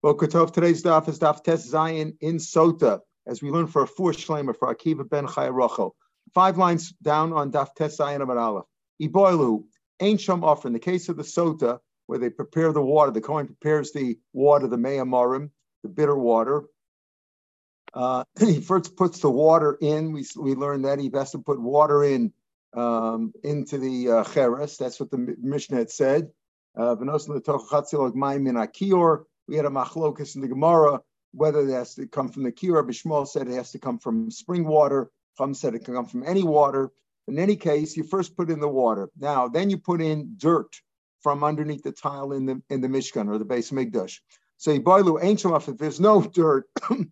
Well, Kutov, today's daf is daf Tes Zayin in Sota, as we learn for a four shlemer for Akiva ben Chayarocho. Five lines down on daf Tes Zayin of Aleph. Iboilu, ain't sham offer. In the case of the Sota, where they prepare the water, the Kohen prepares the water, the Me'amarim, the bitter water. Uh, he first puts the water in. We, we learned that he has to put water in um, into the uh, cheres. That's what the Mishnah had said. Uh, we had a machlokus in the Gemara whether it has to come from the kira. Bishmal said it has to come from spring water. Chum said it can come from any water. In any case, you first put in the water. Now, then you put in dirt from underneath the tile in the in the Mishkan or the base Migdash. So you boilu ancient if there's no dirt,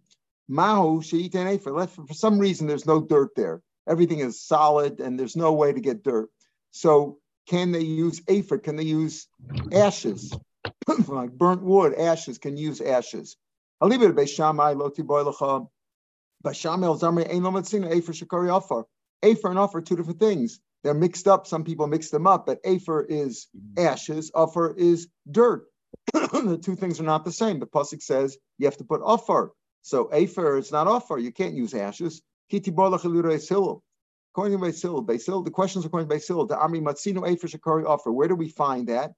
mahu sheiten for for some reason there's no dirt there. Everything is solid and there's no way to get dirt. So can they use aphid? Can they use ashes? like burnt wood, ashes, can use ashes. I'll leave it at Beishamai, Loti Boilacha. Beishamai, Zamri, Ein Lomatzina, Afer Shakari Afar. Afer and Afar, two different things. They're mixed up. Some people mix them up, but Afer is mm-hmm. ashes, Afar is dirt. the two things are not the same. The Pasuk says you have to put Afar. So Afer, is not Afar. You can't use ashes. Kiti Boilach According to Beis Hillel, Basil, the questions are according to Beis Hillel. The Army Matsino Afer Shakari Afar. Where do we find that?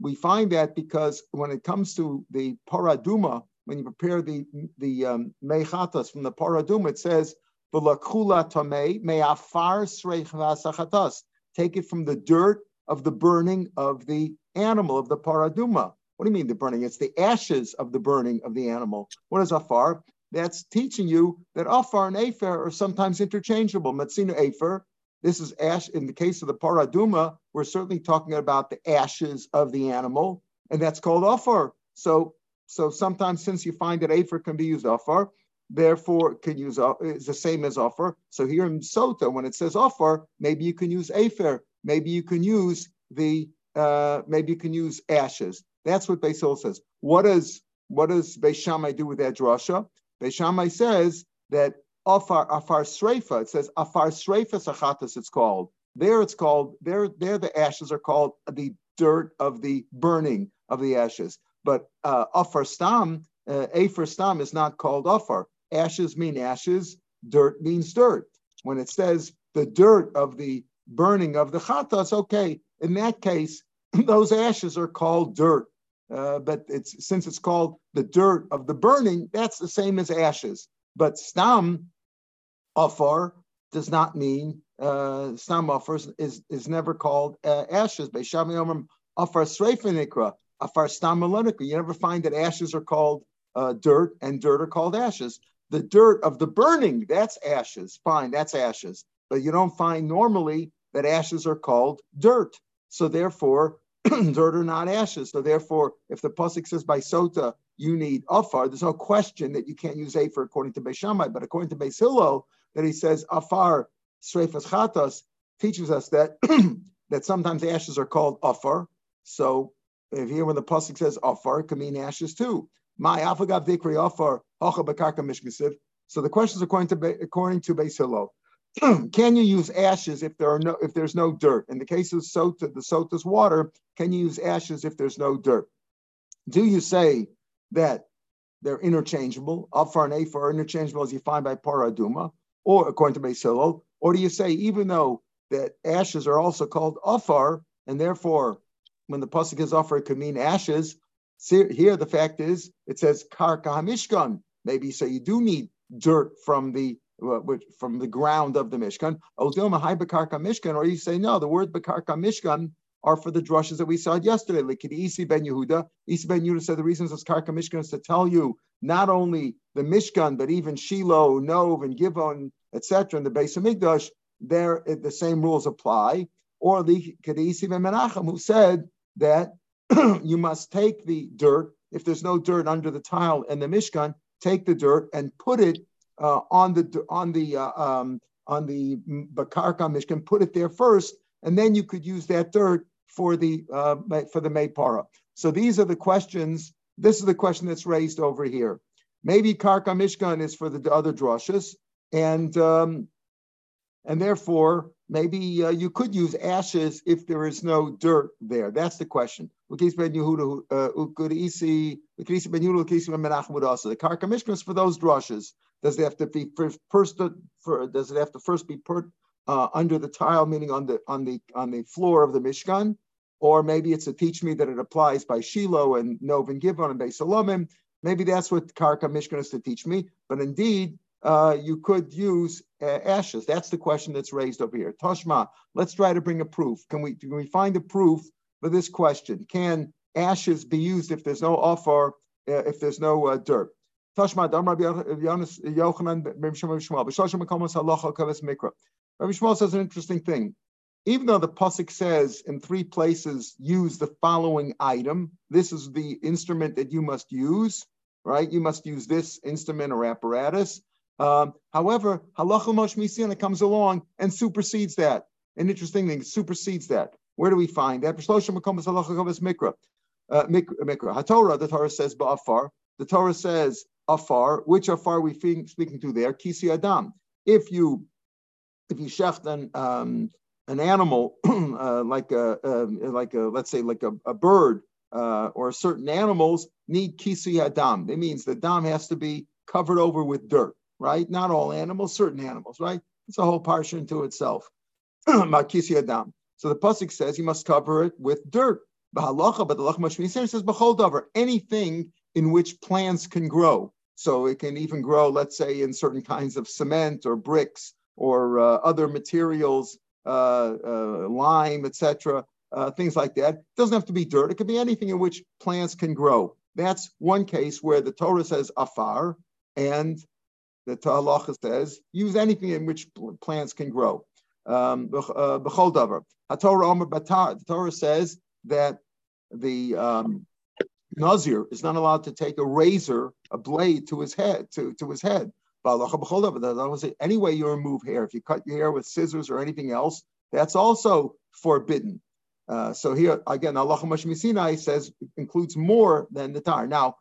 We find that because when it comes to the paraduma, when you prepare the the um, mechatas from the paraduma, it says v'lakula tamei me'afar sreich Take it from the dirt of the burning of the animal of the paraduma. What do you mean the burning? It's the ashes of the burning of the animal. What is afar? That's teaching you that afar and afer are sometimes interchangeable. Matzina afer this is ash. In the case of the paraduma, we're certainly talking about the ashes of the animal, and that's called offer. So, so sometimes since you find that afer can be used offer, therefore can use uh, is the same as offer. So here in Sota, when it says offer, maybe you can use afer. Maybe you can use the uh, maybe you can use ashes. That's what Beis Hillel says. What does what does Beishamai do with that drasha? Beishamai says that afar afar sreifa. It says afar sreifa sachatas. It's called there. It's called there. There the ashes are called the dirt of the burning of the ashes. But uh, afar stam, uh, afar stam is not called afar. Ashes mean ashes. Dirt means dirt. When it says the dirt of the burning of the chatas, okay. In that case, those ashes are called dirt. Uh, but it's since it's called the dirt of the burning, that's the same as ashes. But stam Afar does not mean uh, stam afar is, is never called uh, ashes. Beishami Omrim afar sreifanikra, afar stam You never find that ashes are called uh, dirt and dirt are called ashes. The dirt of the burning, that's ashes. Fine, that's ashes. But you don't find normally that ashes are called dirt. So therefore, dirt are not ashes. So therefore, if the pasuk says by sota you need afar, there's no question that you can't use afer according to Beishamai, but according to Beis that he says afar streifas chatas teaches us that that sometimes ashes are called afar. So if here when the pasuk says afar, it can mean ashes too. My afagav dikri afar hacha mishkasiv. So the question is according to according to Beis Hillel. can you use ashes if there are no if there's no dirt? In the case of sota, the sota's water, can you use ashes if there's no dirt? Do you say that they're interchangeable? Afar and afar are interchangeable as you find by paraduma, or according to Beis Hillel, or do you say even though that ashes are also called afar, and therefore when the pasuk is afar, it could mean ashes. Here, the fact is, it says karka hamishkan. Maybe so you do need dirt from the uh, from the ground of the mishkan. mishkan, or you say no, the word bekarka mishkan are for the drushes that we saw yesterday. Like Isi ben Yehuda, Isi ben Yehuda said the reasons it's karka mishkan is to tell you not only the mishkan but even Shiloh, Nov, and Givon etc. In the base of Migdash, there the same rules apply. Or the Kadisi Menachem, who said that you must take the dirt, if there's no dirt under the tile in the Mishkan, take the dirt and put it uh, on the on the uh, um, on the Bakarka Mishkan, put it there first, and then you could use that dirt for the uh, for the Maypara. So these are the questions. This is the question that's raised over here. Maybe Karka Mishkan is for the other drushes, and um, and therefore maybe uh, you could use ashes if there is no dirt there. That's the question. Uh, the karka mishkan for those drushes. Does it have to be first? For, does it have to first be put uh, under the tile, meaning on the on the on the floor of the mishkan, or maybe it's to teach me that it applies by Shiloh and Novin Givon and Beisalomim. Maybe that's what karka mishkan is to teach me. But indeed, uh, you could use uh, ashes. That's the question that's raised over here. Toshma, let's try to bring a proof. Can we can we find a proof for this question? Can ashes be used if there's no offer, uh, if there's no uh, dirt? Toshma, Dam Rabbi Yochanan Mikra. Rabbi Yishmael says an interesting thing. Even though the pasuk says in three places, use the following item. This is the instrument that you must use, right? You must use this instrument or apparatus. Um, however, halacha mosh comes along and supersedes that. An interesting thing, supersedes that. Where do we find that? mikra. Uh, mikra. HaTorah, the Torah says ba'afar. The Torah says afar. Which afar we speaking to there? Kisi adam. If you if you shecht an um, an animal uh, like a uh, like a let's say like a, a bird uh, or certain animals need kisi adam. It means the dam has to be covered over with dirt right? Not all animals, certain animals, right? It's a whole portion to itself. So the pasuk says you must cover it with dirt. Bahalacha, but the Lachma says B'chol anything in which plants can grow. So it can even grow, let's say, in certain kinds of cement or bricks or uh, other materials, uh, uh, lime, etc., uh, things like that. It doesn't have to be dirt. It could be anything in which plants can grow. That's one case where the Torah says afar, and the halacha says, use anything in which plants can grow. Um, uh, the Torah says that the um, Nazir is not allowed to take a razor, a blade to his head, to, to his head. Any way you remove hair, if you cut your hair with scissors or anything else, that's also forbidden. Uh, so here again, Allah Sinai says includes more than the tar. Now,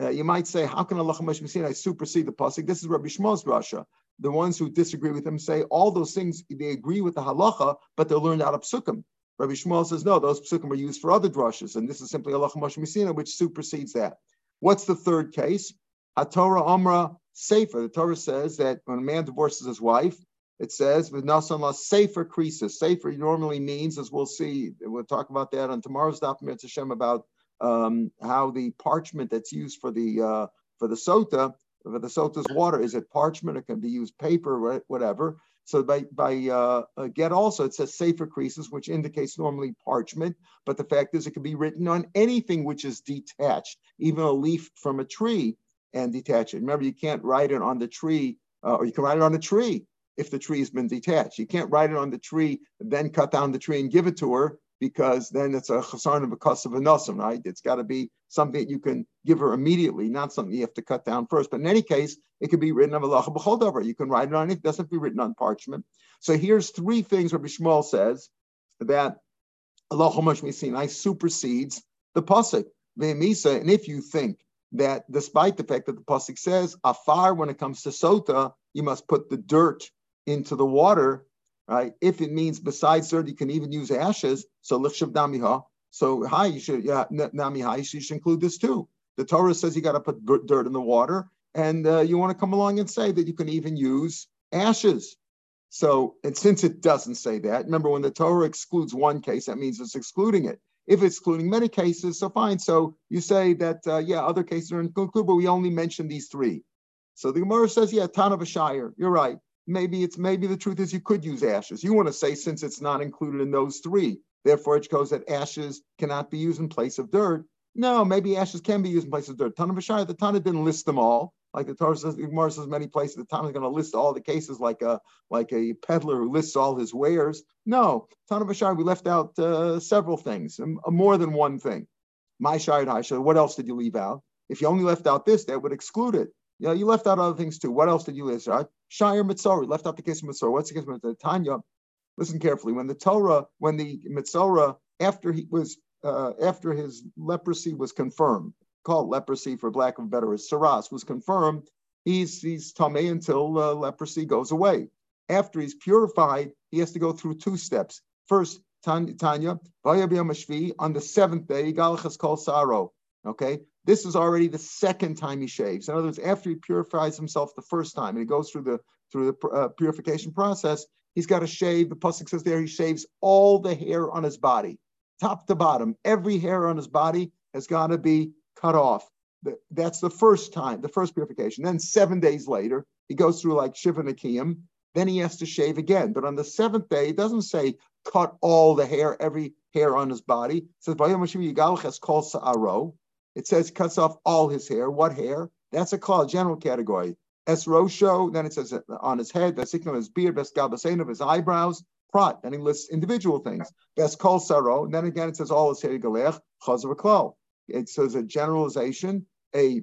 uh, you might say, how can Allah Sinai supersede the pasuk? This is Rabbi Yishmael's drasha. The ones who disagree with him say all those things they agree with the halacha, but they're learned out of psukim. Rabbi Yishmael says no, those psukim are used for other drashas, and this is simply Allah Sinai, which supersedes that. What's the third case? HaTorah Amra Sefer. The Torah says that when a man divorces his wife, it says with nasan sefer krisis. Sefer normally means, as we'll see, we'll talk about that on tomorrow's daf Hashem about um, how the parchment that's used for the uh, for the sota for the sota's water is it parchment? It can be used paper, whatever. So by by uh, get also it says safer creases, which indicates normally parchment, but the fact is it can be written on anything which is detached, even a leaf from a tree, and detach it. Remember, you can't write it on the tree, uh, or you can write it on a tree if the tree has been detached. You can't write it on the tree, then cut down the tree and give it to her because then it's a chasarn of a cost of a nosim, right? It's got to be something that you can give her immediately, not something you have to cut down first. But in any case, it can be written on Allah b'choldover. You can write it on it. doesn't have to be written on parchment. So here's three things Rabbi Yishmael says that Allah Sinai supersedes the pasuk. And if you think that despite the fact that the pasuk says afar, when it comes to sota, you must put the dirt into the water, right? If it means besides dirt, you can even use ashes. So lichshav damiha. So hi, you should yeah namiha. You should include this too. The Torah says you got to put dirt in the water, and uh, you want to come along and say that you can even use ashes. So, and since it doesn't say that, remember when the Torah excludes one case, that means it's excluding it. If it's excluding many cases, so fine. So you say that, uh, yeah, other cases are included, but we only mention these three. So the Gemara says, yeah, ton of a shire. You're right maybe it's maybe the truth is you could use ashes. You want to say since it's not included in those three, therefore it goes that ashes cannot be used in place of dirt. No, maybe ashes can be used in place of dirt. Tana Bashar, the Tana didn't list them all. Like the Torah says, the Gemara says many places, the Tana is going to list all the cases like a like a peddler who lists all his wares. No, Tana Bashar, we left out uh, several things, more than one thing. My Haisha, what else did you leave out? If you only left out this, that would exclude it. You you left out other things too. What else did you list? Right? Shire Mitzora, left out the case of Mitzora. What's the case of? Tanya, listen carefully. When the Torah, when the Mitzora, after he was, uh, after his leprosy was confirmed, called leprosy for lack of better, saras was confirmed, he's he's tummy until uh, leprosy goes away. after he's purified, he has to go through two steps. First, Tanya, on the seventh day, Galachas called Saro. Okay, this is already the second time he shaves. In other words, after he purifies himself the first time and he goes through the through the uh, purification process, he's got to shave. The pasuk says there he shaves all the hair on his body, top to bottom. Every hair on his body has got to be cut off. That's the first time, the first purification. Then seven days later, he goes through like Shiva Nikiyim. Then he has to shave again. But on the seventh day, it doesn't say cut all the hair, every hair on his body. It says It says cuts off all his hair. What hair? That's a call, general category. Es Rosho, then it says on his head, Vesikno his beard, Best of his eyebrows, Prat. Then he lists individual things. Best Kol Saro. Then again it says all his hair Galech, Chazav It says a generalization, a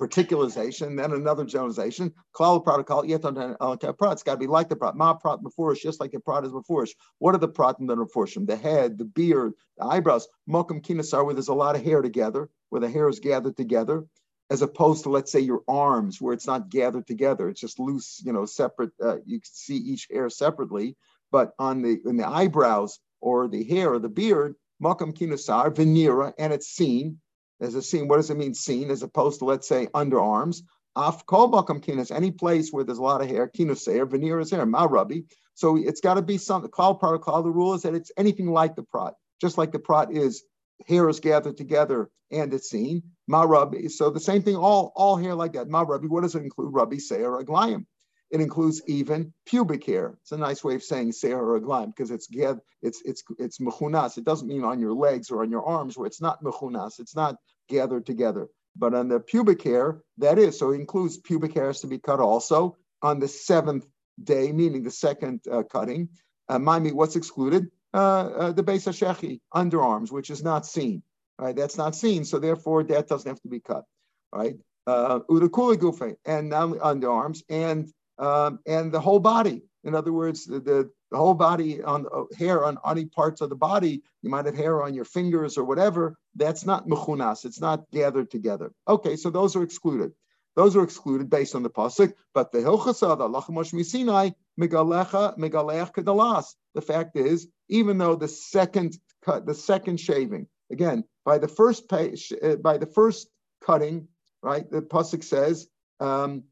particularization, then another generalization. Klal protocol, yet on prat. It's got to be like the prat. Ma prat before just like the prat is before What are the prat and the refushim? The head, the beard, the eyebrows. Mokum kinasar, where there's a lot of hair together, where the hair is gathered together, as opposed to let's say your arms, where it's not gathered together. It's just loose, you know, separate. Uh, you can see each hair separately. But on the in the eyebrows or the hair or the beard, mokum kinasar, venera, and it's seen there's a scene. What does it mean seen as opposed to, let's say, underarms? Af kol bakam um, kinas, any place where there's a lot of hair, kinuseir, veneer is hair, marabi. So it's got to be some, the klal protocol, the rule is that it's anything like the prat, just like the prat is hair is gathered together and it's seen. Marabi. So the same thing, all, all hair like that. Marabi, what does it include? Rabbi, seir, aglayim. It includes even pubic hair. It's a nice way of saying seir or aglaim because it's it's it's it's mechunas. It doesn't mean on your legs or on your arms where it's not mechunas. It's not gathered together. But on the pubic hair, that is. So it includes pubic hairs to be cut also on the seventh day, meaning the second uh, cutting. Uh, mind me, what's excluded? Uh, uh, the base of shechi, underarms, which is not seen. Right, that's not seen, so therefore that doesn't have to be cut. Right, uh, gufe, and not underarms, and um, and the whole body. In other words, the, the, the whole body on uh, hair on any parts of the body, you might have hair on your fingers or whatever. That's not mechunas. It's not gathered together. Okay, so those are excluded. Those are excluded based on the pasuk. But the hilchasa, the lachamosh misinai, megalecha megalech kedalas. The fact is, even though the second cut, the second shaving, again by the first page, uh, by the first cutting, right? The pasuk says, um,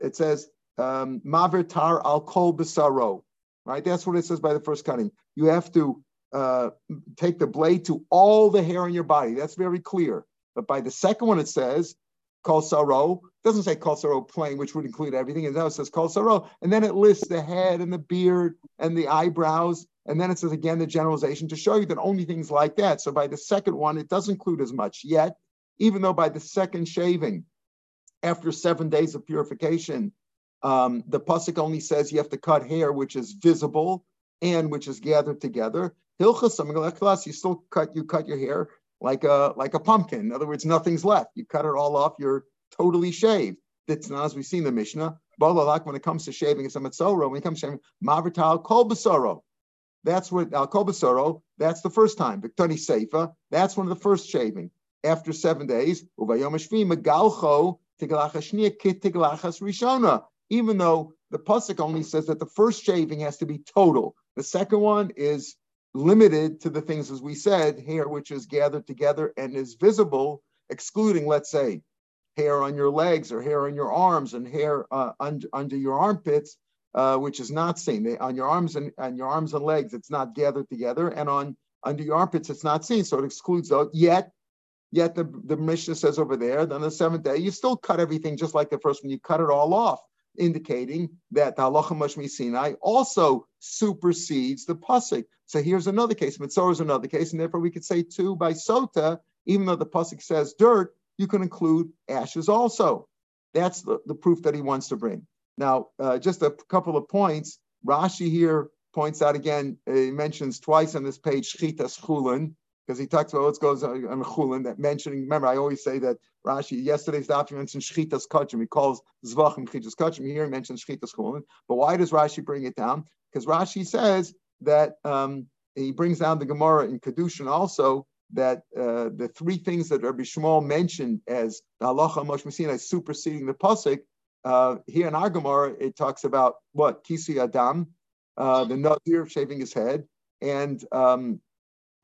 it says um, maver al kol besaro, right? That's what it says by the first cutting. You have to uh, take the blade to all the hair on your body. That's very clear. But by the second one, it says kol saro. Doesn't say kol saro plain, which would include everything. And now it says kol saro, and then it lists the head and the beard and the eyebrows. And then it says again the generalization to show you that only things like that. So by the second one, it does include as much yet, even though by the second shaving, after seven days of purification, um, the pasuk only says you have to cut hair which is visible and which is gathered together. You still cut you cut your hair like a like a pumpkin. In other words, nothing's left. You cut it all off. You're totally shaved. That's not as we've seen the Mishnah. When it comes to shaving, it's a mitzoro. When it comes to shaving, mavital kol besoro. That's what al kol besoro. That's the first time. Viktani seifa. That's one of the first shaving after seven days. Uvayom megalcho tiglachas kit tiglachas rishona even though the pasuk only says that the first shaving has to be total. The second one is limited to the things, as we said, hair which is gathered together and is visible, excluding, let's say, hair on your legs or hair on your arms and hair uh, under, under your armpits, uh, which is not seen. They, on your arms and on your arms and legs, it's not gathered together, and on under your armpits, it's not seen. So it excludes those. Yet, yet the, the Mishnah says over there, then the seventh day, you still cut everything just like the first one. You cut it all off indicating that the halacha mashmi Sinai also supersedes the pasuk. So here's another case. Mitzvah is another case, and therefore we could say too by sota, even though the pasuk says dirt, you can include ashes also. That's the, the proof that he wants to bring. Now, uh, just a couple of points. Rashi here points out again, uh, he mentions twice on this page Shchitas Chulin, because he talks about what goes on Chulin that mentioning. Remember, I always say that Rashi yesterday's document mentions Shchitas Kachim. He calls Zvachim Shchitas Kachim. Here he mentions Shchitas Chulin. But why does Rashi bring it down? Because Rashi says that um, he brings down the Gemara in Kedushin also that uh, the three things that Rabbi Yishmael mentioned as the halacha Moshe Messina superseding the pasuk uh, here in our Gemara, it talks about what kisi adam, uh, the nazir shaving his head, and um,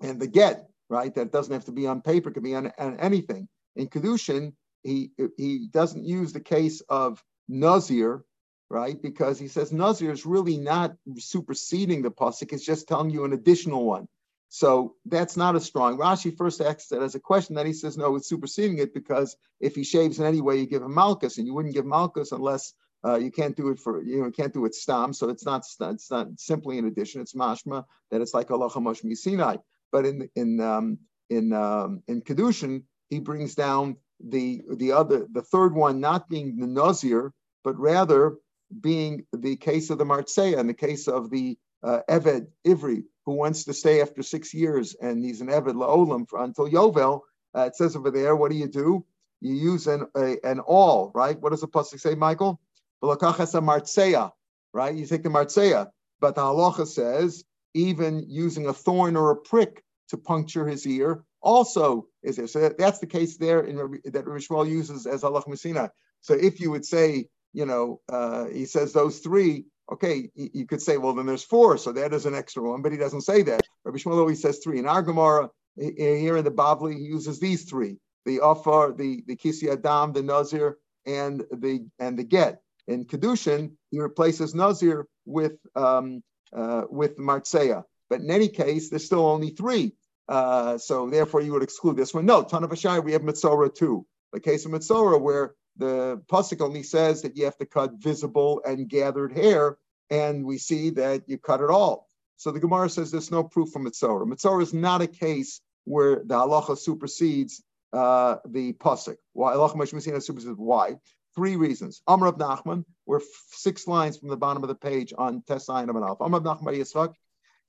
and the get right that doesn't have to be on paper, can be on, on anything. In kedushin, he he doesn't use the case of nazir, right? Because he says nazir is really not superseding the pasuk; it's just telling you an additional one. So that's not as strong. Rashi first asks that as a question, then he says, no, it's superseding it because if he shaves in any way, you give him malchus, and you wouldn't give malchus unless uh, you can't do it for you know you can't do it stam. So it's not it's not simply an addition. It's mashma that it's like Allah Mashmi Sinai. But in in um, in um, in kedushin, he brings down the the other the third one not being the nazir, but rather being the case of the martzeya and the case of the uh, eved ivri who wants to stay after six years and he's an Eved La'olam for, until Yovel, uh, it says over there, what do you do? You use an a, an all, right? What does the pasuk say, Michael? Right? You take the martzeya, but the halacha says even using a thorn or a prick to puncture his ear also is there. So that's the case there in that Rishwal uses as Allah Messina. So if you would say, you know, uh, he says those three, Okay, you could say, well, then there's four, so that is an extra one, but he doesn't say that. Rabbi Yishmael always says three. In our Gemara, here in the Bavli, he uses these three: the Afar, the the Kisi Adam, the Nazir, and the and the Get. In Kedushin, he replaces Nazir with um, uh, with Martseya. But in any case, there's still only three. Uh, so therefore, you would exclude this one. No, Ton we have Mitzora too. The case of Mitzora, where the pasuk only says that you have to cut visible and gathered hair, and we see that you cut it all. So the Gemara says there's no proof from Mitzorah. Mitzorah is not a case where the halacha supersedes uh, the pasuk. Why halacha supersedes? Why? Three reasons. Amr of Nachman, we're six lines from the bottom of the page on Tesayin of Alpha. Amr of Nachman Yitzchak,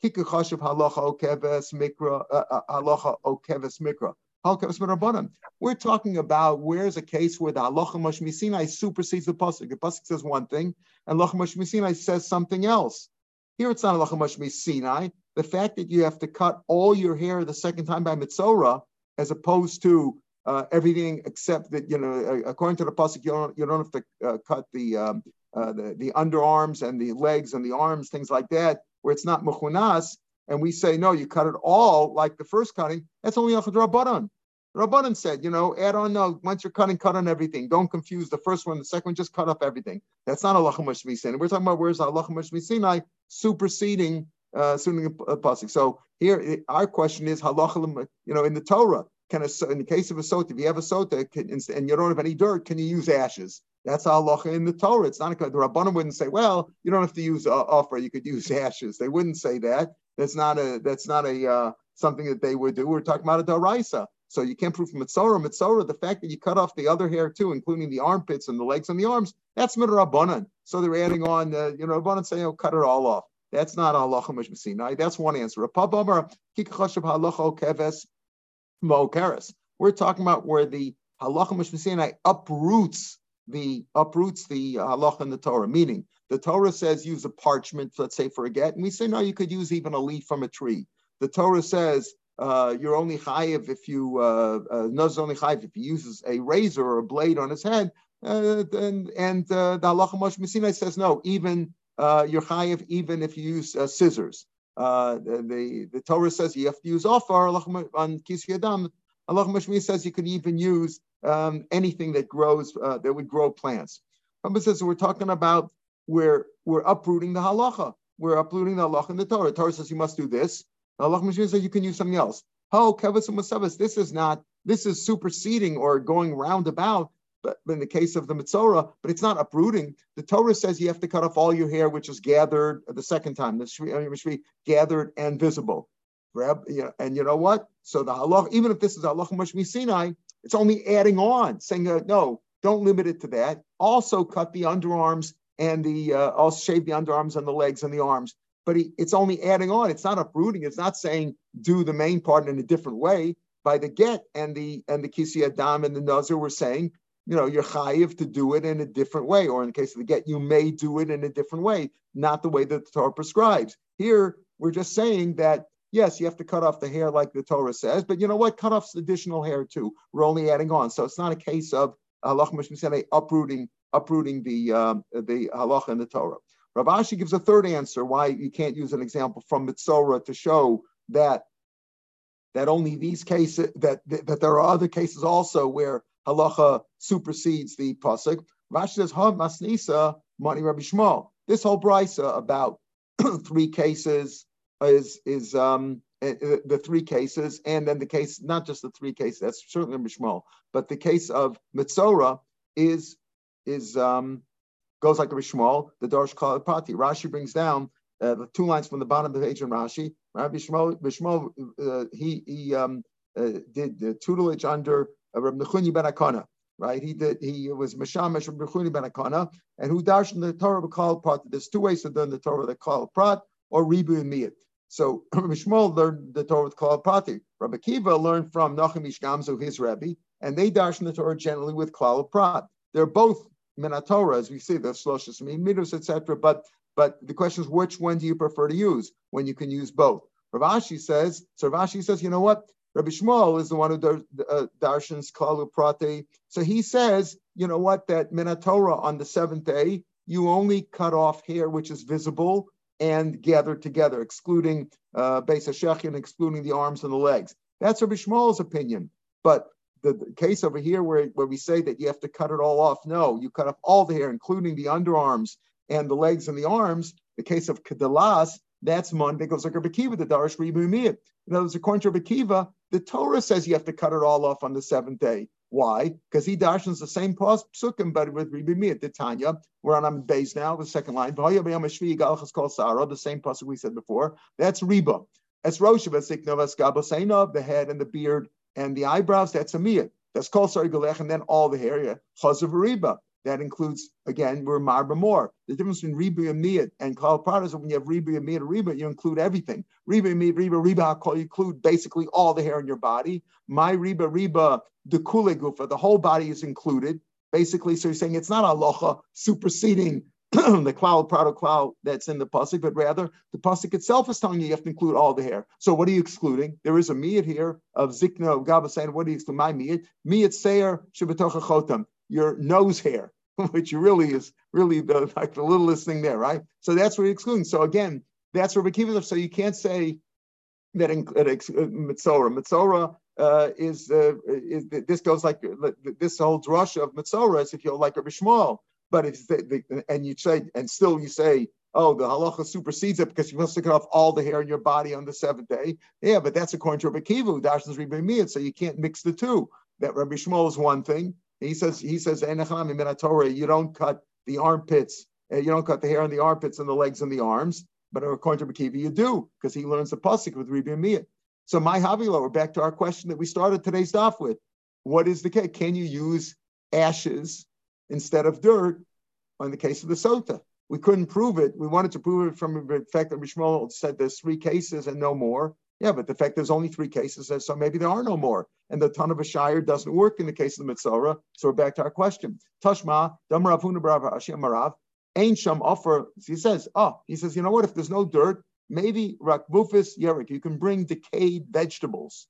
Kika Chashav halacha okeves mikra, uh, uh, halacha okeves mikra. We're talking about where's a case where the halacha mashmisinai supersedes the pasuk. The pasuk says one thing, and halacha mashmisinai says something else. Here it's not halacha mashmisinai. The fact that you have to cut all your hair the second time by mitzora, as opposed to uh, everything except that you know, uh, according to the pasuk, you don't you don't have to uh, cut the, um, uh, the the underarms and the legs and the arms, things like that, where it's not mechunas. And we say no, you cut it all like the first cutting. That's only a drabanan. Rabbanan said, you know, add on, no, once you're cutting, cut on everything. Don't confuse the first one, the second one, just cut off everything. That's not Allah Mishmisin. We're talking about where's Allah Mishmisinai superseding uh, a pasuk. So here, our question is halacha, you know, in the Torah, can a, in the case of a sota, if you have a sota can, and you don't have any dirt, can you use ashes? That's halacha in the Torah. It's not a, the Rabbanim wouldn't say, well, you don't have to use uh, offer, you could use ashes. They wouldn't say that. That's not a that's not a uh, something that they would do. We're talking about a daraisa. So you can't prove mitzora. Mitzora, the fact that you cut off the other hair too, including the armpits and the legs and the arms, that's midrabanan. So they're adding on, uh, you know, Rabbanan saying, oh, cut it all off. That's not halacha mishmasinai. That's one answer. We're talking about where the halacha mishmasinai uproots the uproots the halacha in the Torah. Meaning, the Torah says use a parchment, let's say for a get, and we say no, you could use even a leaf from a tree. The Torah says uh, you're only chayiv if you uh, uh, only chayiv if he uses a razor or a blade on his head. Uh, and and uh, the halacha Moshe says no, even uh, you're chayiv even if you use uh, scissors. Uh, the, the Torah says you have to use ofar on kisvi adam. Allah Mashmi says you can even use um, anything that grows uh, that would grow plants. Rambam says we're talking about we're we're uprooting the halacha. We're uprooting the halacha in the Torah. The Torah says you must do this. Allah Mashiach says you can use something else. Oh, kavas and This is not. This is superseding or going roundabout. But in the case of the mitzora, but it's not uprooting. The Torah says you have to cut off all your hair, which is gathered the second time. Should be gathered and visible. Grab, you know, and you know what? So the halach, even if this is halach mashmi Sinai, it's only adding on, saying uh, no, don't limit it to that. Also cut the underarms and the uh, also shave the underarms and the legs and the arms but he, it's only adding on. It's not uprooting. It's not saying do the main part in a different way. By the get and the and the kisi adam and the nazir were saying, you know, you're chayiv to do it in a different way, or in the case of the get, you may do it in a different way, not the way that the Torah prescribes. Here, we're just saying that yes, you have to cut off the hair like the Torah says, but you know what? Cut off additional hair too. We're only adding on, so it's not a case of Allah uprooting uprooting the uh, the halacha in the Torah. Rav Ashi gives a third answer why you can't use an example from Mitzora to show that that only these cases that that there are other cases also where halacha supersedes the pasuk. Rashi says, "Ha masnisa mani Rabbi Yishmael." This whole brisa about three cases is is um eh, eh, the three cases, and then the case not just the three cases. That's certainly Rabbi Yishmael, but the case of Mitzora is is um goes like a Shmuel, the Darsh Kal Pati. Rashi brings down uh, the two lines from the bottom of the page in Rashi. Rabbi Yishmael, Shmuel uh, he he um, uh, did the tutelage under uh, Rabbi Nechunya ben HaKanah, right? He did he was Mashamash Rabbi Nechunya ben HaKanah, and who dashed in the Torah with Kal Prat. There's two ways to learn the Torah: the Kal Prat or Ribu and Miyat. So Rabbi Yishmael learned the Torah with Kal Prati. Rabbi Kiva learned from Nachum Ishgamzu, his Rebbe, and they darshan the Torah generally with Klal Prat. They're both Minatora, as we see, the Shloshes Midos, etc. But but the question is, which one do you prefer to use when you can use both? Ravashi says, so Ravashi says, you know what? Rabbi Yishmael is the one who dar, uh, darshans klalu prate. So he says, you know what? That Minatora on the seventh day, you only cut off hair which is visible and gathered together, excluding uh, Beis excluding the arms and the legs. That's Rabbi Yishmael's opinion. But the, the, case over here where, where we say that you have to cut it all off, no, you cut off all the hair, including the underarms and the legs and the arms. The case of Kedalas, that's Monday goes like Rabbi Kiva, the Darish Ribumiyat. In other words, according to Rabbi Kiva, the Torah says you have to cut it all off on the seventh day. Why? Because he darshans the same psukim, but with Ribumiyat, the Tanya. We're on Am base now, the second line. The same pasuk we said before. That's Riba. That's Rosh the head and the beard and the eyebrows, that's a miyat. That's called sorry and then all the hair, yeah. Chazav riba. That includes again, we're marba more. The difference between riba and miyat and klal pradas is when you have riba and miyat riba, you include everything. Riba miyat riba riba call you include basically all the hair in your body. My riba riba the kule gufa, the whole body is included. Basically, so you're saying it's not aloha superseding the cloud, proud cloud that's in the pasuk, but rather the pasuk itself is telling you you have to include all the hair. So what are you excluding? There is a miyat here of zikna of Gaba saying, what do you exclude? My miyat, miyat seir shabatocha chotam, your nose hair, which really is really the like the littlest thing there, right? So that's what you're excluding. So again, that's where Bekiva. So you can't say that in, uh, Mitzora. Mitzora uh, is, uh, is this goes like this whole drush of Mitzora is if you're like a Bishmal. But if they, they, and you say, and still you say, oh, the halacha supersedes it because you must take off all the hair in your body on the seventh day. Yeah, but that's according to Rabbi Kivu, Dashnas Rebbe so you can't mix the two. That Rabbi Yishmael is one thing. He says, he says, you don't cut the armpits, uh, you don't cut the hair on the armpits and the legs and the arms. But according to Rabbi Kiva, you do, because he learns the pasuk with Rabbi Miyat. So my Havilo, we're back to our question that we started today's stuff with. What is the case? Can you use ashes instead of dirt on the case of the sota. We couldn't prove it. We wanted to prove it from the fact that Rishmol said there's three cases and no more. Yeah, but the fact there's only three cases, so maybe there are no more. And the ton of a shire doesn't work in the case of the Mitzora. So we're back to our question. Tashma, Damravuna Brava Ashim Marav, Ain Sham offer. He says, oh, he says, you know what? If there's no dirt, maybe Rakbufis Yerik, you can bring decayed vegetables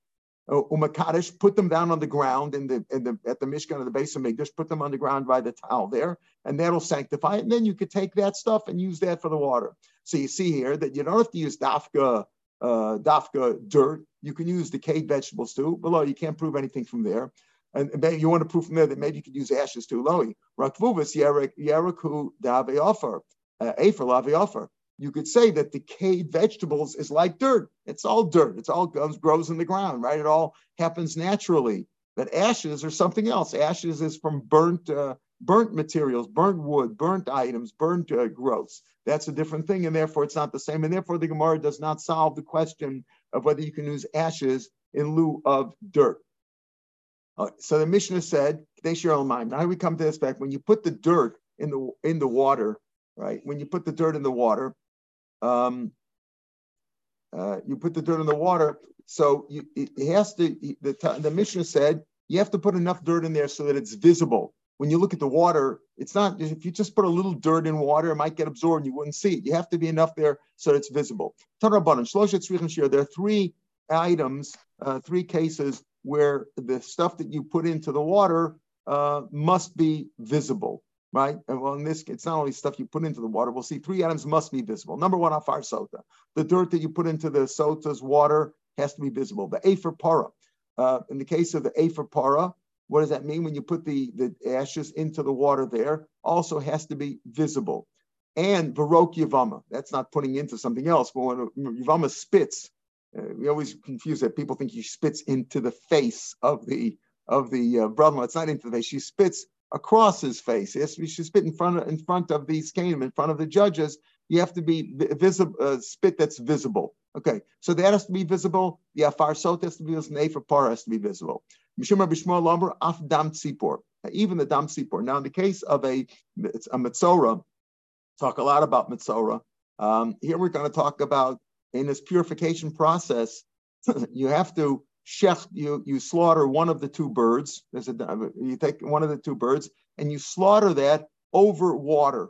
uh, umakadish, put them down on the ground in the, in the at the Mishkan of the base of Mikdash, put them on the ground by the towel there, and that'll sanctify it. And then you could take that stuff and use that for the water. So you see here that you don't have to use dafka uh, dafka dirt. You can use decayed vegetables too. but lo, you can't prove anything from there. And maybe you want to prove from there that maybe you could use ashes too. Loi rakvuvas yerek yereku dave offer, uh, afer lavi offer you could say that decayed vegetables is like dirt. It's all dirt. It's all goes, grows in the ground, right? It all happens naturally. But ashes are something else. Ashes is from burnt uh, burnt materials, burnt wood, burnt items, burnt uh, growths. That's a different thing, and therefore it's not the same. And therefore the Gemara does not solve the question of whether you can use ashes in lieu of dirt. Uh, so the Mishnah said, they share all the mind. Now we come to this fact: when you put the dirt in the in the water, right? When you put the dirt in the water, um, uh, you put the dirt in the water. So you, it has to, the, the Mishnah said, you have to put enough dirt in there so that it's visible. When you look at the water, it's not, if you just put a little dirt in water, it might get absorbed and you wouldn't see it. You have to be enough there so it's visible. There are three items, uh, three cases where the stuff that you put into the water uh, must be visible. right? And well, in this, it's not only stuff you put into the water. We'll see three items must be visible. Number one, afar sota. The dirt that you put into the sota's water has to be visible. The afer para. Uh, in the case of the afer para, what does that mean? When you put the, the ashes into the water there, also has to be visible. And Varok Yavama, that's not putting into something else, but when Yavama spits, uh, we always confuse that. People think he spits into the face of the of the uh, brother. It's not into the face. She spits across his face. Yes, she spit in front of in front of these canem, in front of the judges. You have to be visible, uh, spit that's visible. Okay, so that has to be visible. The afar sot has to be visible. The par has to be visible. Even the dam tzipor. Now, in the case of a a mitzora, talk a lot about mitzora. Um, here we're going to talk about in this purification process. you have to shech. You you slaughter one of the two birds. There's a you take one of the two birds and you slaughter that over water,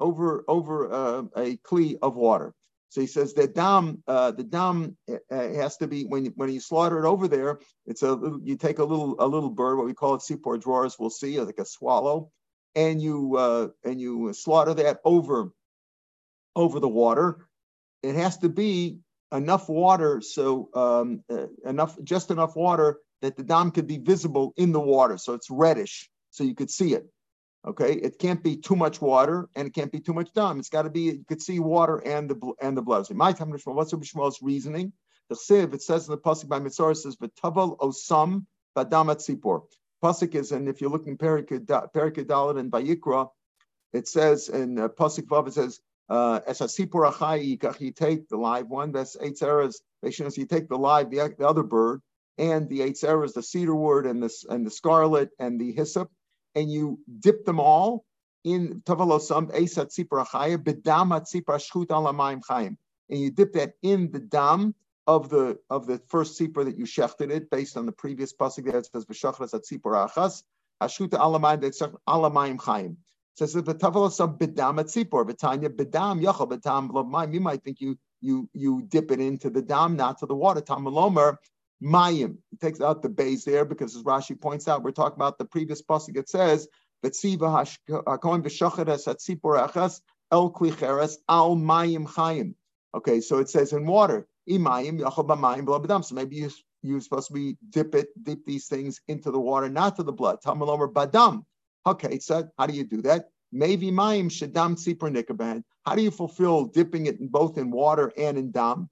over over uh, a kli of water. So he says the dam, uh, the dam uh, has to be when when you slaughter it over there. It's a you take a little a little bird, what we call it tziporei dror. We'll see like a swallow, and you uh, and you slaughter that over over the water. It has to be enough water, so um, uh, enough just enough water that the dam could be visible in the water, so it's reddish, so you could see it. Okay, it can't be too much water and it can't be too much dam. It's got to be you could see water and the and the blood. So my time what's Rabbi Yishmael's reasoning? The siv it says in the pasuk by Mitzvah says v'taval osam badamat sipor. Pasuk is and if you're looking Perikid Dalit and Vayikra, it says in uh, pasuk vav it says uh, as a sipor achai you take the live one. That's eight eras. You take the live the, the other bird and the eight eras, the cedar wood and the and the scarlet and the hyssop and you dip them all in tavalosam esat tzipra chaya bedam tzipra shchut alamayim chayim, and you dip that in the dam of the of the first tzipra that you shechted it based on the previous pasuk. It says v'shachras at tzipra achas hashchut alamayim that alamayim chayim. It says v'tavalasam bedam at tzipor v'tanya bedam yachal bedam. You might think you you you dip it into the dam, not to the water. Tamalomer Mayim. He takes out the base there because, as Rashi points out, we're talking about the previous pasuk. It says, "Betziva hakohen v'shachares atzipor achas el klicheres al mayim chayim." Okay, so it says in water, imayim b'mayim b'labadam. So maybe you, you're supposed to be dip it, dip these things into the water, not to the blood. Tamalomer badam. Okay, so how do you do that? Maybe mayim shadam tzipor nikaban. How do you fulfill dipping it both in water and in dam?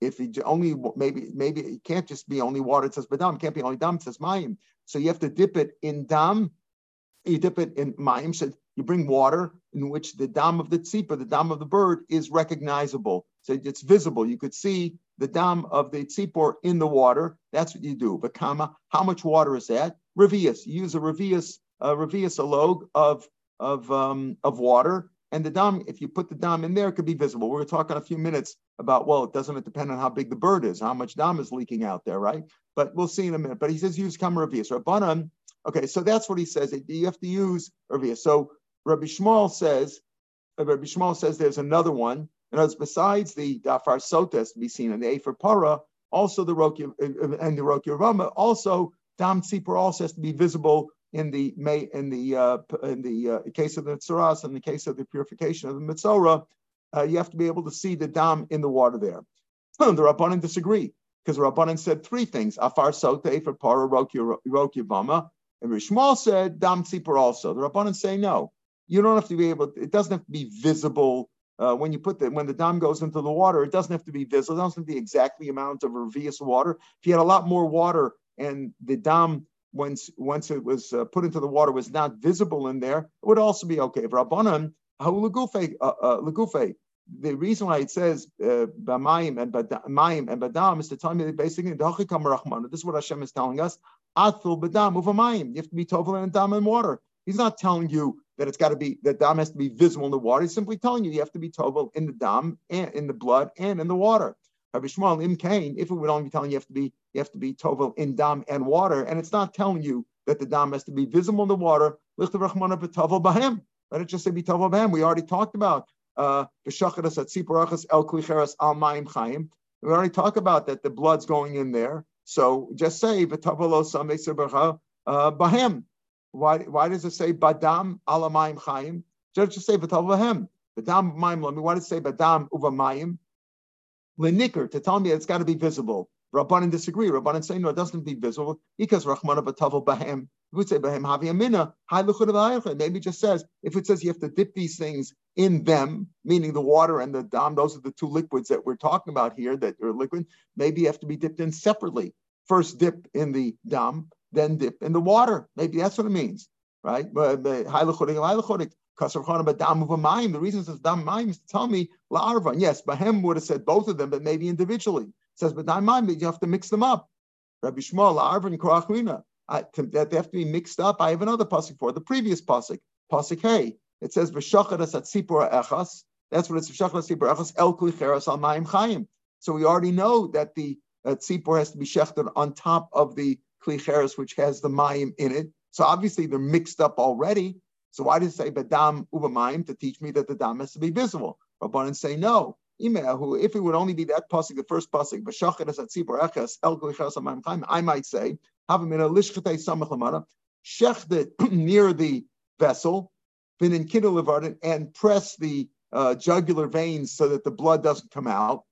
If he only maybe maybe it can't just be only water. It says badam. It can't be only dam. It says mayim. So you have to dip it in dam. You dip it in mayim. So you bring water in which the dam of the tzipa, the dam of the bird, is recognizable. So it's visible. You could see the dam of the tzipor in the water. That's what you do. But kama, how much water is that? Revius. You use a revius, a revius, a log of of um, of water and the dam, if you put the dam in there, it could be visible. We're talking a few minutes about, well, it doesn't depend on how big the bird is, how much dam is leaking out there, right? But we'll see in a minute. But he says use kamaravias. Rabbanan, okay, so that's what he says. You have to use ravias. So Rabbi Yishmael says, uh, Rabbi Yishmael says there's another one. And as besides the dafar sotes to be seen in the Efer Para, also the Rokia uh, and the Rokia Rama, also dam tzipor also has to be visible in the may in the uh, in the uh, case of the tzaras, in the case of the purification of the mitzora, uh, you have to be able to see the dam in the water there. the Rabbanan disagree because the Rabbanan said three things: afar sote for para vama, and Rishmal said dam tzipor also. The Rabbanan say no, you don't have to be able. It doesn't have to be visible. Uh, when you put the when the dam goes into the water, it doesn't have to be visible. It doesn't have to be exactly amount of revius water. If you had a lot more water and the dam once once it was uh, put into the water was not visible in there, it would also be okay. Rabbanan, lagufe, uh, uh, the reason why it says uh, and b'mayim and badam is to tell me basically this is what Hashem is telling us. Athul uvamayim. You have to be tovel and dam and water. He's not telling you that it's got to be that dam has to be visible in the water. He's simply telling you you have to be tovel in the dam and in the blood and in the water. Rabbi Yishmael Im Kain, if it would only be telling you have to be you have to be tovel in dam and water, and it's not telling you that the dam has to be visible in the water. Let it just say be tovel b'hem. We already talked about uh, b'shachadas at siparachas el klicheres al mayim chayim. We already talked about that the blood's going in there. So just say v'tavelo samei uh. Why, why does it say badam alamayim chayim? Just say v'tavahem. Badam mayim lami. Why does it say badam uvamayim? Lenikr, to tell me it's got to be visible. Rabbanan disagree. Rabbanan say no, it doesn't be visible because Rahman b'tavel bahem. would say bahem havi. Maybe just says if it says you have to dip these things in them, meaning the water and the dam, those are the two liquids that we're talking about here that are liquid. Maybe you have to be dipped in separately. First dip in the dam, then dip in the water. Maybe that's what it means, right? The reason it says dam mayim is to tell me la'arvan. Yes, Bahem would have said both of them, but maybe individually. It says but dam you have to mix them up. Rabbi Shmuel la'arvan korachmina. That they have to be mixed up. I have another pasuk for the previous pasuk, pasuk hey. It says v'shachadas at sipur echas. That's what it's v'shachadas sipur echas el klicheres al mayim chayim. So we already know that the uh, tzipor has to be shechted on top of the klicheres, which has the mayim in it. So obviously they're mixed up already. So why did it say badam uvamayim to teach me that the dam has to be visible? Rabbanan say no. Who, If it would only be that pasuk, the first pasuk, I might say, have him in a lishchatei samach near the vessel, been in and press the uh, jugular veins so that the blood doesn't come out.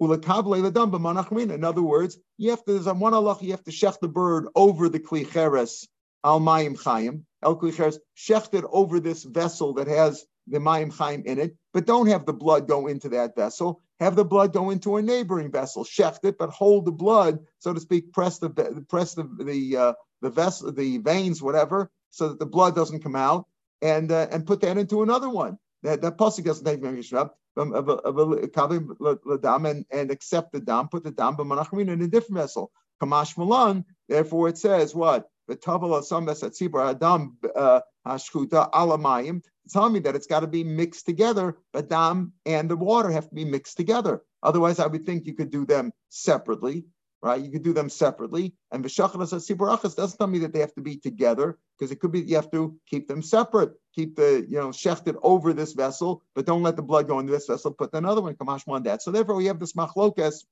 In other words, you have to, there's one Allah, you have to shech the bird over the klicheres al mayim chayim. El klicheres, shecht it over this vessel that has the mayim chayim in it, but don't have the blood go into that vessel. Have the blood go into a neighboring vessel. Shecht it, but hold the blood, so to speak. Press the press the the uh, the vessel, the veins, whatever, so that the blood doesn't come out, and uh, and put that into another one. That that pasuk doesn't take Mishnah um, of a, of a, dam and, and accept the dam, put the dam in a different vessel. Kamash malan. Therefore, it says what adam uh. Tell me that it's got to be mixed together. The dam and the water have to be mixed together. Otherwise, I would think you could do them separately right? You could do them separately. And v'shachas sibarachas doesn't tell me that they have to be together because it could be you have to keep them separate. Keep the you know shechted over this vessel, but don't let the blood go into this vessel. Put another one kamash that. So therefore, we have this machlokas.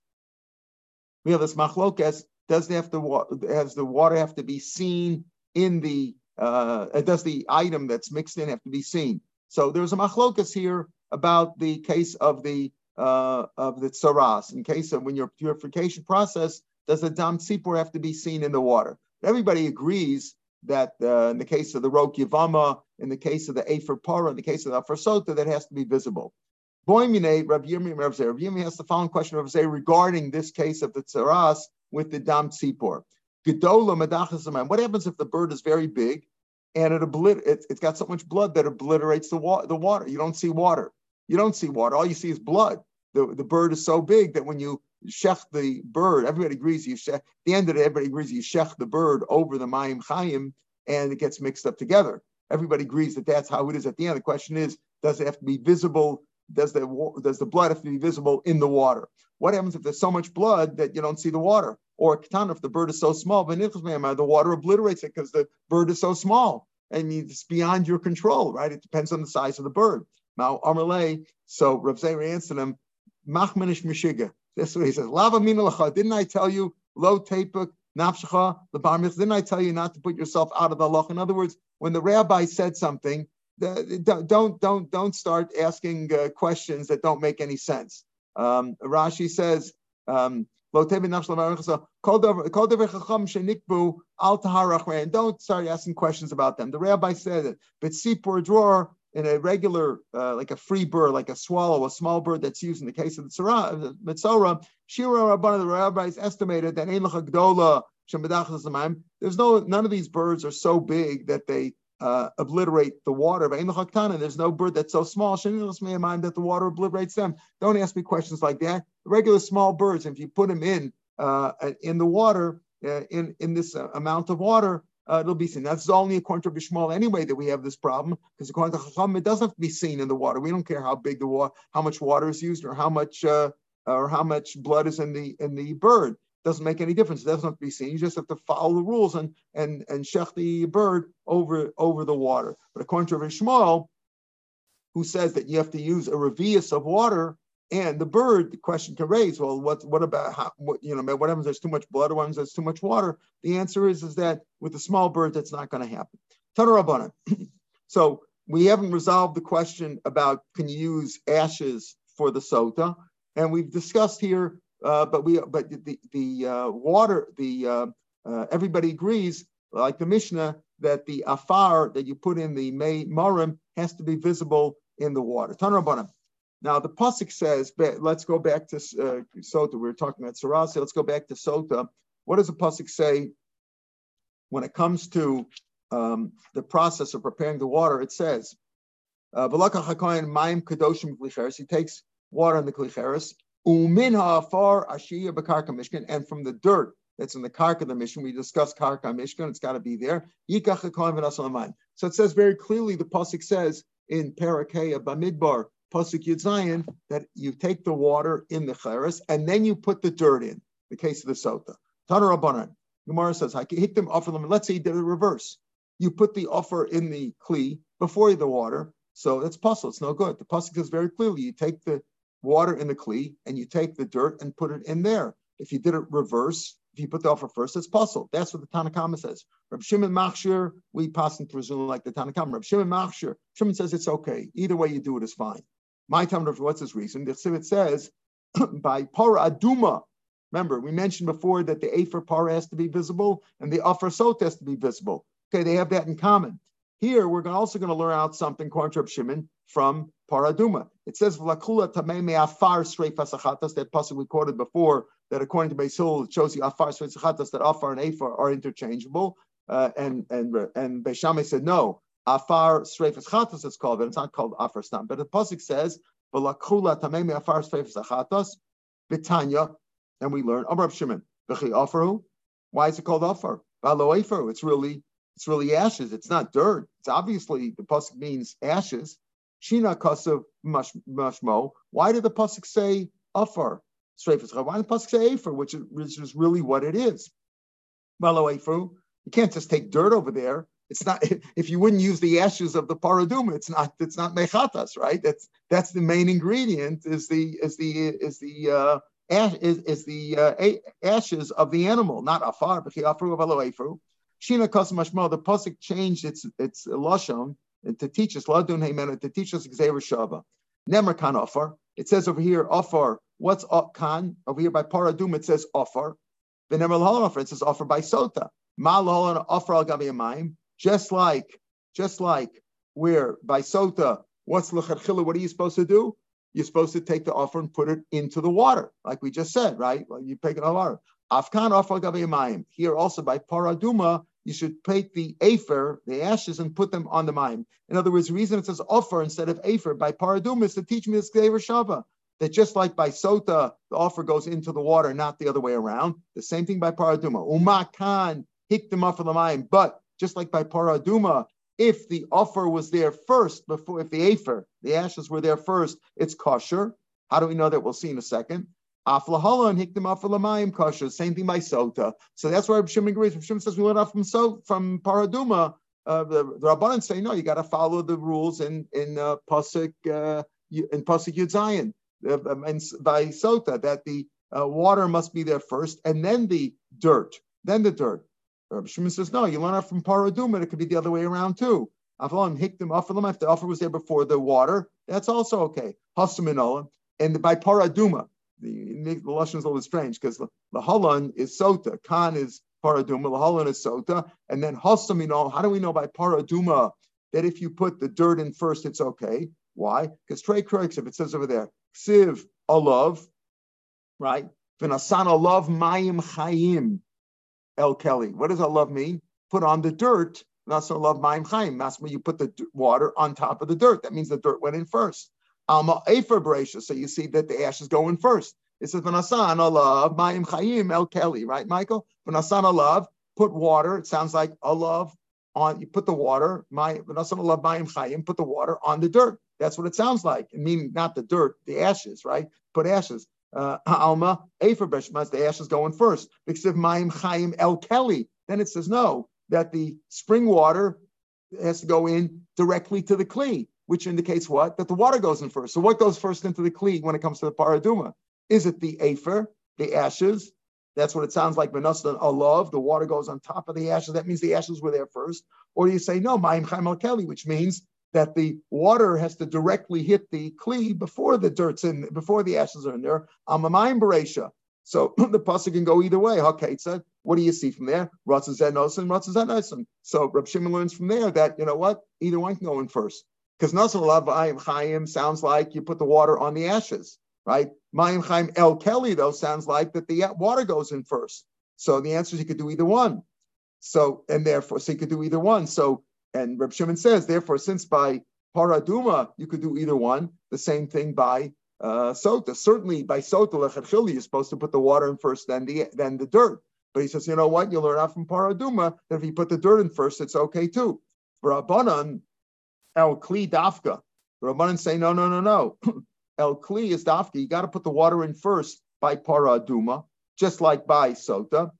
We have this machlokas. Does have to has the water have to be seen in the uh, does the item that's mixed in have to be seen? So there's a machlokas here about the case of the uh, of the tsaras. In case of when your purification process, does the dam tzipor have to be seen in the water? Everybody agrees that uh, in the case of the rok yavama, in the case of the afer para, in the case of the sota, that has to be visible. Boimine, Rav Yirmi, Rav Rav Yirmi has the following question, Rav regarding this case of the tsaras with the dam tzipor. Gedola What happens if the bird is very big and it oblit- it, has got so much blood that obliterates the, wa- the water? You don't see water. You don't see water. All you see is blood. The, the bird is so big that when you shech the bird, everybody agrees you shech, the end of it, everybody agrees you shech the bird over the mayim chayim and it gets mixed up together. Everybody agrees that that's how it is at the end. The question is, does it have to be visible? Does the, does the blood have to be visible in the water? What happens if there's so much blood that you don't see the water? Or katan, if the bird is so small, the water obliterates it because the bird is so small. and it's beyond your control, right? It depends on the size of the bird. Now, Amalei, so Rav Zera answered him, Machmanish Mishiga. That's what he says. Lava minalacha. Didn't I tell you, lo tepuk, nafshacha, barmich? Didn't I tell you not to put yourself out of the loch? In other words, when the rabbi said something, don't don't don't start asking uh, questions that don't make any sense. Um, Rashi says, um, don't start asking questions about them. The rabbi said it, but sipur drawer in a regular, uh, like a free bird, like a swallow, a small bird that's used in the case of the mitzora, Shira Rabban, the rabbis estimated that there's no, none of these birds are so big that they uh, obliterate the water. There's no bird that's so small mind that the water obliterates them. Don't ask me questions like that. Regular small birds, if you put them in uh, in the water, uh, in in this uh, amount of water, uh, it'll be seen. That's only according to Bishmal anyway that we have this problem, because according to Chacham, it doesn't have to be seen in the water. We don't care how big the water, how much water is used, or how much uh, or how much blood is in the in the bird. Doesn't make any difference. It doesn't have to be seen. You just have to follow the rules and and and shech the bird over over the water. But according to Rishmal, who says that you have to use a revius of water and the bird, the question can raise, well, what what about how, what you know, what happens? There's too much blood, what happens? There's too much water. The answer is is that with a small bird, that's not going to happen. Tanarabana. so we haven't resolved the question about can you use ashes for the sota, and we've discussed here, uh, but we but the the uh, water the uh, uh everybody agrees like the Mishnah that the afar that you put in the may marim has to be visible in the water. Tanarabana. Now the pasuk says, let's go back to Sota. We were talking about Sarasi. Let's go back to Sota. What does the pasuk say when it comes to um, the process of preparing the water? It says, uh, He takes water in the klicheres, umin ha'afar ashiya b'karka mishkan, and from the dirt that's in the karka of the mission. We discussed karka mishkan. It's got to be there. So it says very clearly. The pasuk says in Parakeh Bamidbar Pasuk Yud Zayin, that you take the water in the cheres and then you put the dirt in, the case of the sota. Rabbanan. Gemara says, I can hit them, offer them. Let's say you did a reverse. You put the offer in the kli before the water. So that's puzzle. It's no good. The pasuk says very clearly, you take the water in the kli and you take the dirt and put it in there. If you did it reverse, if you put the offer first, it's puzzle. That's what the Tanna Kamma says. Rab Shimon Machshir, we pass and presume like the Tanna Kamma. Rab Shimon Machshir, Shimon says it's okay. Either way you do it is fine. My time of what's his reason? The Sivit says by para aduma. Remember, we mentioned before that the afer para has to be visible and the afar sot has to be visible. Okay, they have that in common. Here, we're also going to learn out something, Korntrop Shimon, from Paraduma. It says, Vlakula tameme afar sreifasachatas, that passage we quoted before, that according to Beis Hillel, it shows you afar sreifasachatas, that afar and afar are interchangeable. Uh, and and and Beis Shammai said, no, Afar Chatos, it's called, but it's not called Afar Stam. But the Pasuk says, V'lakula tamemi Afar Sreifas Chatos, Bitanya, and we learn, Amr Shimon, V'chi Afaru. Why is it called Afar? It's really, it's really ashes. It's not dirt. It's obviously, the Pasuk means ashes. Shina Kasav Mashmo. Why did the Pasuk say Afar? Why did the Pasuk say Afar, which is, really what it is? Afaru. You can't just take dirt over there it's not if you wouldn't use the ashes of the paraduma, it's not it's not mechatas, right? That's that's the main ingredient is the is the is the uh, ash, is, is the uh, ashes of the animal, not afar. Shina mashmo. The pasuk changed its its lashon to teach us ladun heimena to teach us gezeirah shavah. Nemer kan afar. It says over here afar. What's kan over here by paradum? It says afar. The nemer offer. It says offer by sota. Ma offer al gabi just like, just like where by sota, what's lechatchila? What are you supposed to do? You're supposed to take the offer and put it into the water, like we just said, right? You take it on water. Afkan offer gabayim. Here also by paraduma, you should take the afer, the ashes, and put them on the mime. In other words, the reason it says offer instead of afer by paraduma is to teach me this gezeirah shavah. That just like by sota, the offer goes into the water, not the other way around. The same thing by paraduma. Umakan hikdem offer the mime. But just like by paraduma, if the offer was there first, before if the afer, the ashes were there first, it's kosher. How do we know that? We'll see in a second. Aflahala and hikdim afalamayim kosher. Same thing by sota. So that's why Shimon agrees. Shimon says we went off from so from paraduma. Uh, the, the Rabbanan say no, you got to follow the rules in in uh, pasuk uh, in pasuk Yud Zayin uh, um, and by sota that the uh, water must be there first and then the dirt, then the dirt. Rabbi Shimon says, no, you learn off from Paraduma, it could be the other way around too. Off of the if the offer was there before the water, that's also okay. Hasaminola. And by Paraduma, the, the Lashon is a little strange because the, the Halan is Sota, Khan is Paraduma, the Halan is Sota, and then. How do we know by Paraduma that if you put the dirt in first, it's okay? Why? Because Trey Croix, if it says over there, Ksiv Alav, right? Vinasan Alav Mayim Chayim. El Kelly. What does love mean? Put on the dirt. That's love mayim Chaim. That's when you put the water on top of the dirt. That means the dirt went in first. Alma Efer Bereisha. So you see that the ashes go in first. It says Vanasan love Maim Chaim El Kelly, right, Michael? Vanasan love. Put water. It sounds like love on. You put the water. My Vanasan love Maim Chaim. Put the water on the dirt. That's what it sounds like. Meaning not the dirt, the ashes, right? Put ashes uh, Alma, Afer Beshmas, the ashes going first. Because of Maim Chaim El Kelly, then it says no, that the spring water has to go in directly to the Kli, which indicates what? That the water goes in first. So what goes first into the Kli when it comes to the Paraduma? Is it the Afer, the ashes, That's what it sounds like. Benastan alav, the water goes on top of the ashes. That means the ashes were there first. Or do you say no, Ma'im Chaim Kelly, which means that the water has to directly hit the kli before the dirt's in, before the ashes are in there. Amamayim Beresha. So the pasuk can go either way. Haketza. What do you see from there? Ratzazenosin, Ratzazenosin. So Rab Shimon learns from there that you know what, either one can go in first. Because Nasan Lav Chaim sounds like you put the water on the ashes, right? Mayim Chaim El Kelly though sounds like that the water goes in first. So the answer is you could do either one. So and therefore, so you could do either one. So and Reb Shimon says, therefore, since by paraduma you could do either one, the same thing by uh, sota. Certainly by sota lechatchili, you're supposed to put the water in first, then the then the dirt. But he says, you know what? You learn out from paraduma that if you put the dirt in first, it's okay too. Rabbanan el kli dafka. Rabbanan say, no, no, no, no. el kli is dafka. You got to put the water in first by paraduma, just like by sota.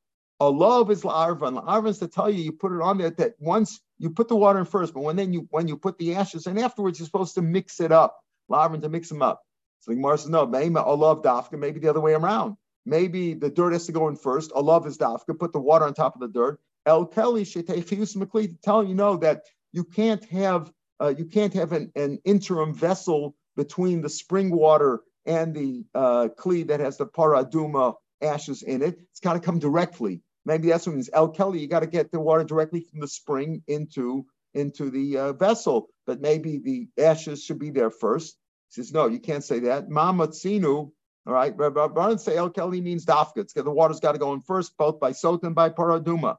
A love is la'arvan. La'arvan is to tell you, you put it on there that once you put the water in first, but when then you when you put the ashes and afterwards, you're supposed to mix it up. La'arvan to mix them up. So the Gemara says, no, maybe a love dafka, maybe the other way around. Maybe the dirt has to go in first. A love is dafka, put the water on top of the dirt. El Kelly to tell you know that you can't have uh, you can't have an, an interim vessel between the spring water and the uh, kli that has the paraduma ashes in it. It's got to come directly. Maybe that's what means. El Kelly, you got to get the water directly from the spring into into the uh, vessel, but maybe the ashes should be there first. He says, no, you can't say that. Mamatzinu, all right, Rabban say El Kelly means dafka. The water's got to go in first, both by sot and by paraduma.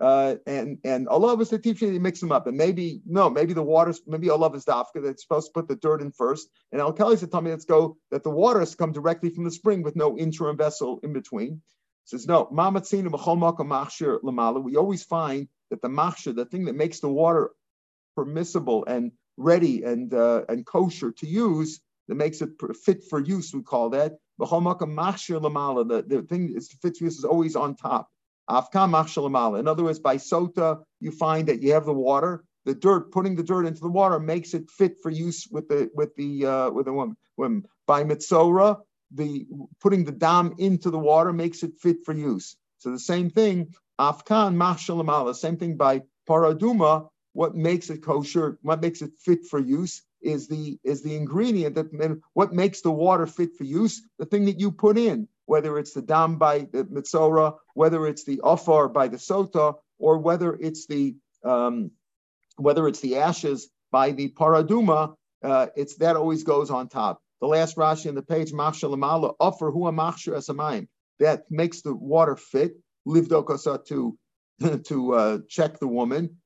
Uh, and and Allah is the teacher, they mix them up. And maybe, no, maybe the water's, maybe Allah is dafka, that's supposed to put the dirt in first. And Al Kelly said, tell me, let's go, that the water has come directly from the spring with no interim vessel in between. Says, no. We always find that the machshir, the thing that makes the water permissible and ready and uh, and kosher to use that makes it fit for use. We call that the, the thing is fit for use is always on top. In other words, by sota, you find that you have the water, the dirt, putting the dirt into the water makes it fit for use with the with the uh, with the woman. woman. By mitzora, the putting the dam into the water makes it fit for use. So the same thing, afkan machshalamala, same thing by paraduma, what makes it kosher, what makes it fit for use is the is the ingredient that what makes the water fit for use, the thing that you put in, whether it's the dam by the mitzora, whether it's the afar by the sota, or whether it's the um, whether it's the ashes by the paraduma, uh, it's that always goes on top. The last Rashi in the page, machshalamala, offer hua machshir asamayim, that makes the water fit. Livdokasa to to uh, check the woman.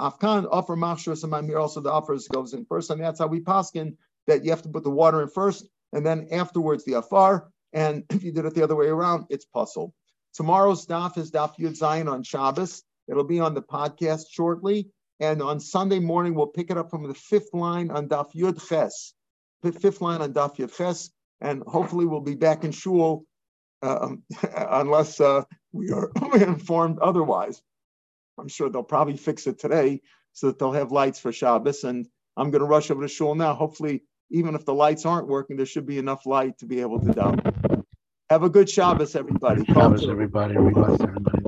Afkan offer machshir samayim here also the offers goes in first, and that's how we paskin that you have to put the water in first, and then afterwards the afar. And if you did it the other way around, it's puzzle. Tomorrow's daf is daf Yud Zayin on Shabbos. It'll be on the podcast shortly, and on Sunday morning we'll pick it up from the fifth line on daf Yud Ches, fifth line on daf Yud Ches, and hopefully we'll be back in shul um, unless uh, we are informed otherwise. I'm sure they'll probably fix it today so that they'll have lights for Shabbos. And I'm going to rush over to shul now. Hopefully, even if the lights aren't working, there should be enough light to be able to down. Have a good Shabbos, everybody. Shabbos, everybody. everybody.